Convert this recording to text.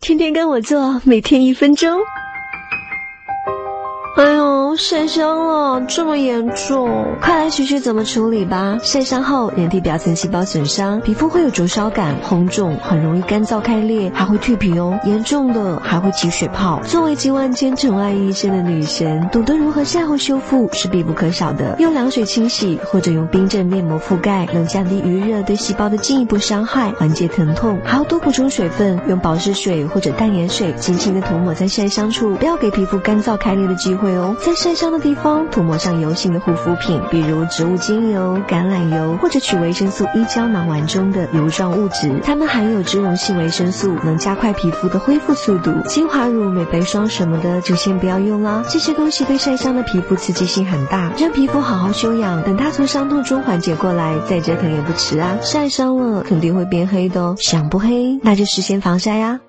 天天跟我做，每天一分钟。晒伤了，这么严重，快来学学怎么处理吧。晒伤后，人体表层细胞损伤，皮肤会有灼烧感、红肿，很容易干燥开裂，还会蜕皮哦。严重的还会起水泡。作为集万千宠爱一身的女神，懂得如何晒后修复是必不可少的。用凉水清洗，或者用冰镇面膜覆盖，能降低余热对细胞的进一步伤害，缓解疼痛。还要多补充水分，用保湿水或者淡盐水轻轻的涂抹在晒伤处，不要给皮肤干燥开裂的机。会哦，在晒晒伤的地方涂抹上油性的护肤品，比如植物精油、橄榄油，或者取维生素 E 胶囊丸中的油状物质，它们含有脂溶性维生素，能加快皮肤的恢复速度。精华乳、美白霜什么的就先不要用了，这些东西对晒伤的皮肤刺激性很大，让皮肤好好休养，等它从伤痛中缓解过来，再折腾也不迟啊。晒伤了肯定会变黑的哦，想不黑那就事先防晒呀。